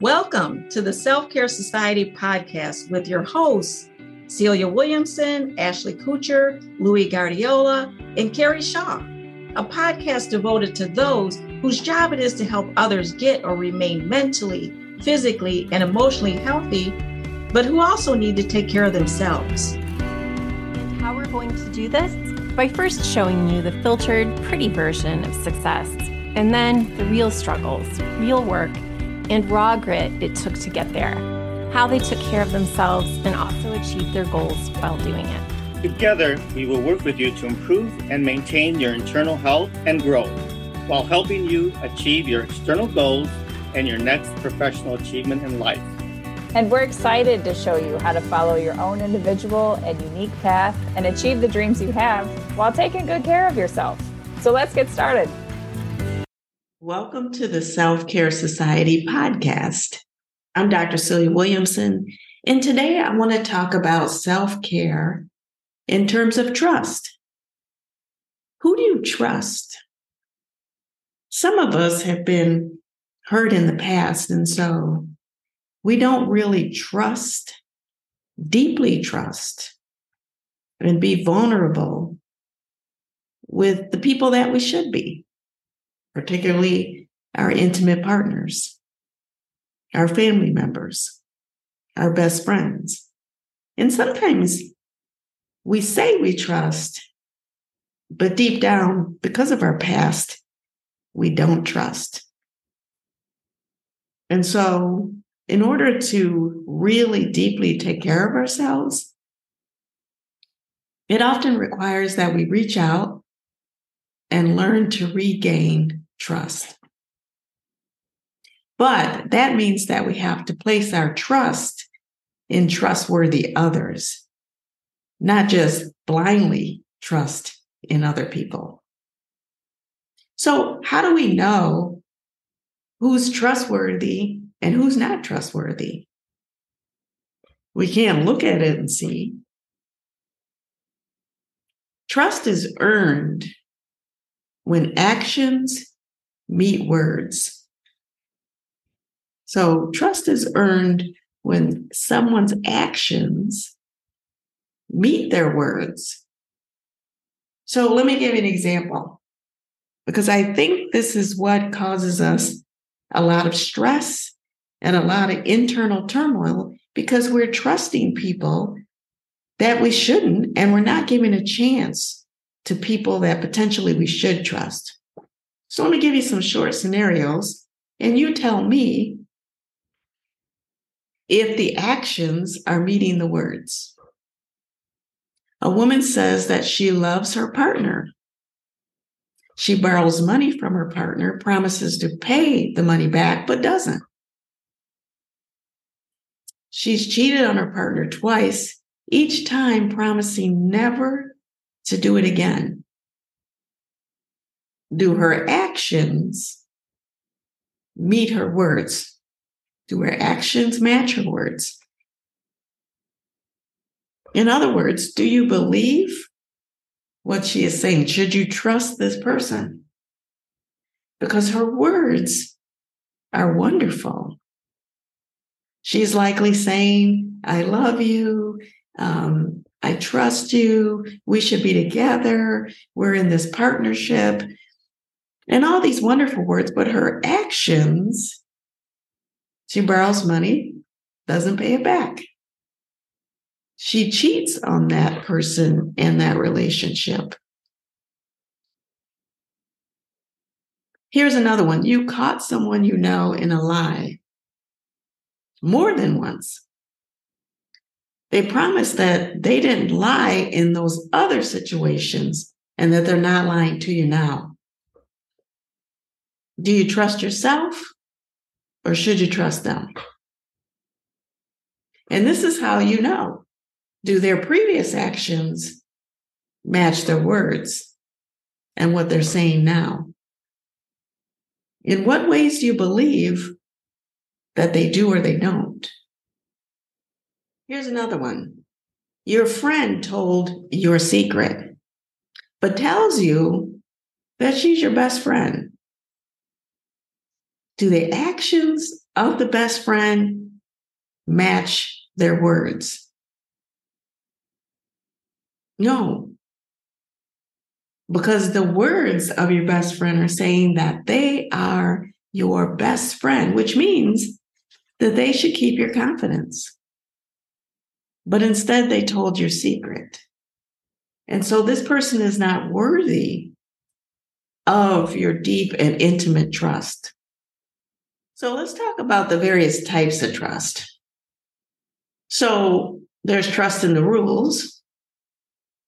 Welcome to the Self Care Society podcast with your hosts, Celia Williamson, Ashley Kutcher, Louis Guardiola, and Carrie Shaw, a podcast devoted to those whose job it is to help others get or remain mentally, physically, and emotionally healthy, but who also need to take care of themselves. How we're going to do this? By first showing you the filtered, pretty version of success, and then the real struggles, real work, and raw grit it took to get there, how they took care of themselves and also achieved their goals while doing it. Together, we will work with you to improve and maintain your internal health and growth while helping you achieve your external goals and your next professional achievement in life. And we're excited to show you how to follow your own individual and unique path and achieve the dreams you have while taking good care of yourself. So let's get started. Welcome to the Self Care Society podcast. I'm Dr. Celia Williamson, and today I want to talk about self care in terms of trust. Who do you trust? Some of us have been hurt in the past, and so we don't really trust, deeply trust, and be vulnerable with the people that we should be particularly our intimate partners, our family members, our best friends. And sometimes we say we trust, but deep down, because of our past, we don't trust. And so, in order to really deeply take care of ourselves, it often requires that we reach out and learn to regain trust. But that means that we have to place our trust in trustworthy others, not just blindly trust in other people. So, how do we know who's trustworthy and who's not trustworthy? We can't look at it and see. Trust is earned when actions meet words. So trust is earned when someone's actions meet their words. So let me give you an example because I think this is what causes us a lot of stress and a lot of internal turmoil because we're trusting people that we shouldn't, and we're not giving a chance to people that potentially we should trust. So let me give you some short scenarios, and you tell me if the actions are meeting the words. A woman says that she loves her partner. She borrows money from her partner, promises to pay the money back, but doesn't. She's cheated on her partner twice, each time promising never to do it again do her actions meet her words? Do her actions match her words? In other words, do you believe what she is saying? Should you trust this person? Because her words are wonderful. She's likely saying, I love you. Um, I trust you. We should be together. We're in this partnership and all these wonderful words, but her actions, she borrows money, doesn't pay it back. She cheats on that person and that relationship. Here's another one. You caught someone you know in a lie more than once. They promise that they didn't lie in those other situations and that they're not lying to you now. Do you trust yourself or should you trust them? And this is how you know do their previous actions match their words and what they're saying now? In what ways do you believe that they do or they don't? Here's another one. Your friend told your secret, but tells you that she's your best friend do the actions of the best friend match their words? No. Because the words of your best friend are saying that they are your best friend, which means that they should keep your confidence. But instead, they told your secret. And so this person is not worthy of your deep and intimate trust. So let's talk about the various types of trust. So there's trust in the rules.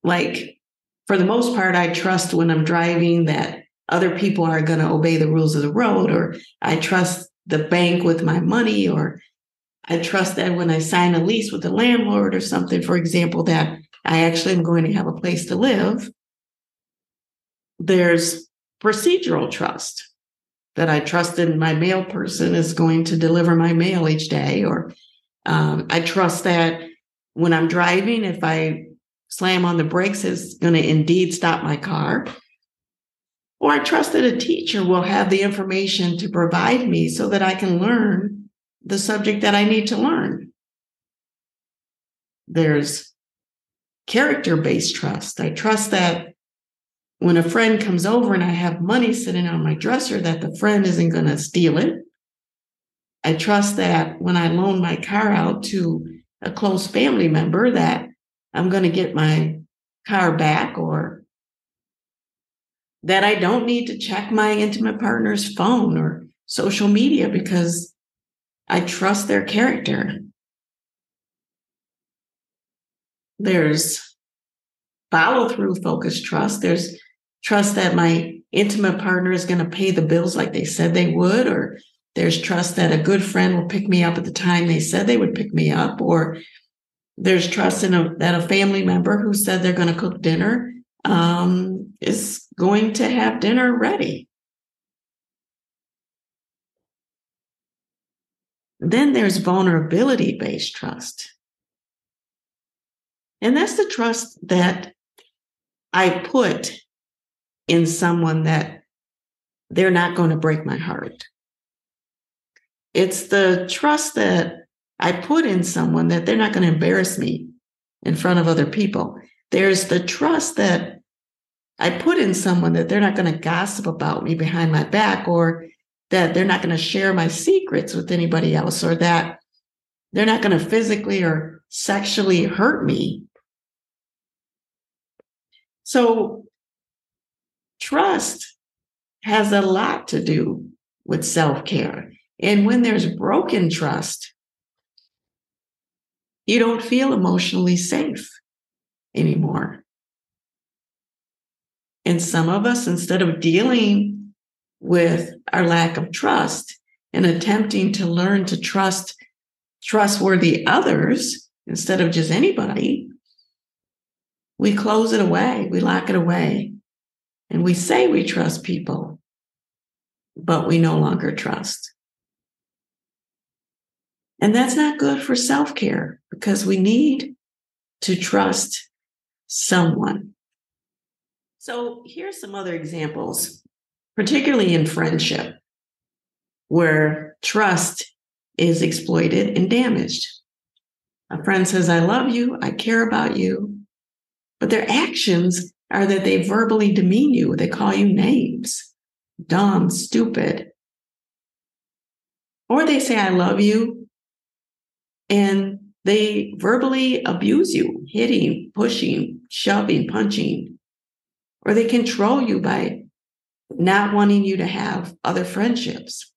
Like, for the most part, I trust when I'm driving that other people are going to obey the rules of the road, or I trust the bank with my money, or I trust that when I sign a lease with the landlord or something, for example, that I actually am going to have a place to live. There's procedural trust that I trust in my mail person is going to deliver my mail each day, or um, I trust that when I'm driving, if I slam on the brakes, it's going to indeed stop my car. Or I trust that a teacher will have the information to provide me so that I can learn the subject that I need to learn. There's character based trust. I trust that when a friend comes over and I have money sitting on my dresser, that the friend isn't going to steal it. I trust that when I loan my car out to a close family member, that I'm going to get my car back or that I don't need to check my intimate partner's phone or social media because I trust their character. There's follow through focused trust. There's trust that my intimate partner is going to pay the bills like they said they would, or there's trust that a good friend will pick me up at the time they said they would pick me up, or there's trust in a, that a family member who said they're going to cook dinner um, is going to have dinner ready. Then there's vulnerability based trust. And that's the trust that I put in someone that they're not going to break my heart. It's the trust that I put in someone that they're not going to embarrass me in front of other people. There's the trust that I put in someone that they're not going to gossip about me behind my back or that they're not going to share my secrets with anybody else or that they're not going to physically or sexually hurt me. So, trust has a lot to do with self care. And when there's broken trust, you don't feel emotionally safe anymore. And some of us, instead of dealing with our lack of trust and attempting to learn to trust trustworthy others instead of just anybody, we close it away, we lock it away, and we say we trust people, but we no longer trust. And that's not good for self care because we need to trust someone. So here's some other examples particularly in friendship, where trust is exploited and damaged. A friend says, I love you, I care about you, but their actions are that they verbally demean you, they call you names, dumb, stupid. Or they say, I love you, and they verbally abuse you, hitting, pushing, shoving, punching, or they control you by not wanting you to have other friendships.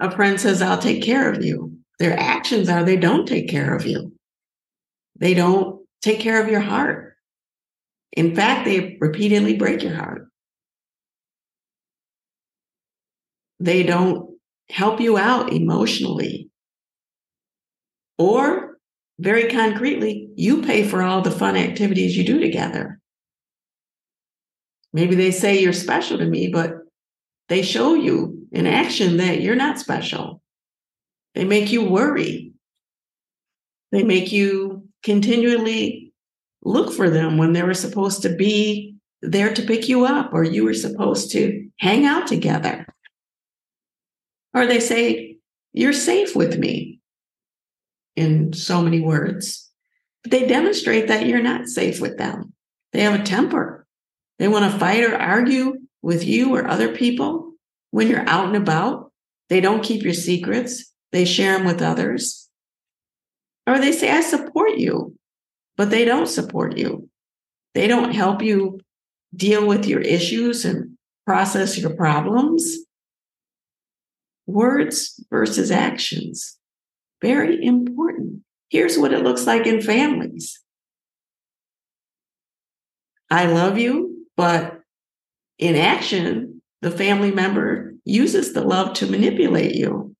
A friend says, I'll take care of you. Their actions are they don't take care of you. They don't take care of your heart. In fact, they repeatedly break your heart. They don't help you out emotionally. Or, very concretely, you pay for all the fun activities you do together. Maybe they say you're special to me, but they show you in action that you're not special. They make you worry. They make you continually look for them when they were supposed to be there to pick you up or you were supposed to hang out together. Or they say, You're safe with me in so many words. But they demonstrate that you're not safe with them. They have a temper. They want to fight or argue with you or other people when you're out and about. They don't keep your secrets, they share them with others. Or they say, I support you, but they don't support you. They don't help you deal with your issues and process your problems. Words versus actions. Very important. Here's what it looks like in families. I love you, but in action, the family member uses the love to manipulate you,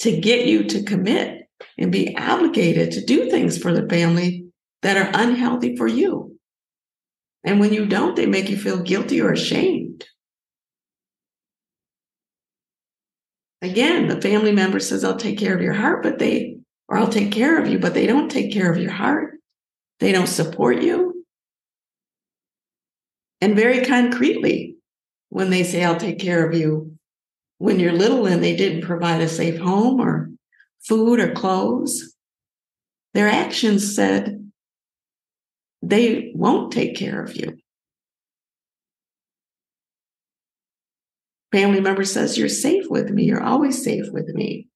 to get you to commit and be obligated to do things for the family that are unhealthy for you. And when you don't, they make you feel guilty or ashamed. Again, the family member says, I'll take care of your heart, but they, or I'll take care of you, but they don't take care of your heart. They don't support you. And very concretely, when they say, I'll take care of you, when you're little and they didn't provide a safe home or food or clothes, their actions said they won't take care of you. family member says, You're safe with me, you're always safe with me.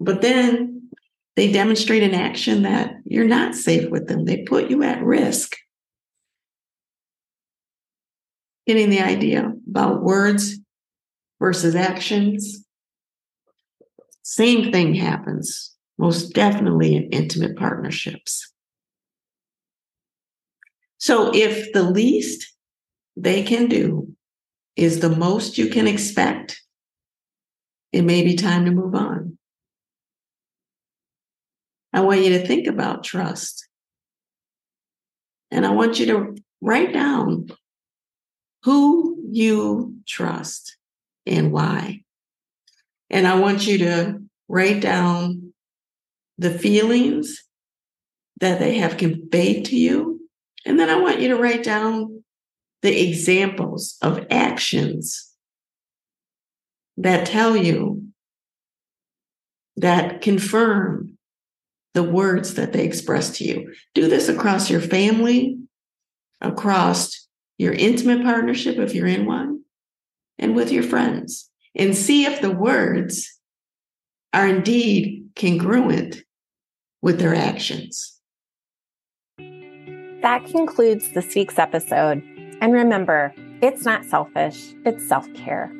But then they demonstrate an action that you're not safe with them, they put you at risk. Getting the idea about words versus actions. Same thing happens, most definitely in intimate partnerships. So if the least they can do is the most you can expect, it may be time to move on. I want you to think about trust. And I want you to write down who you trust and why. And I want you to write down the feelings that they have conveyed to you. And then I want you to write down the examples of actions that tell you, that confirm the words that they express to you. Do this across your family, across your intimate partnership, if you're in one, and with your friends, and see if the words are indeed congruent with their actions. That concludes this week's episode. And remember, it's not selfish, it's self care.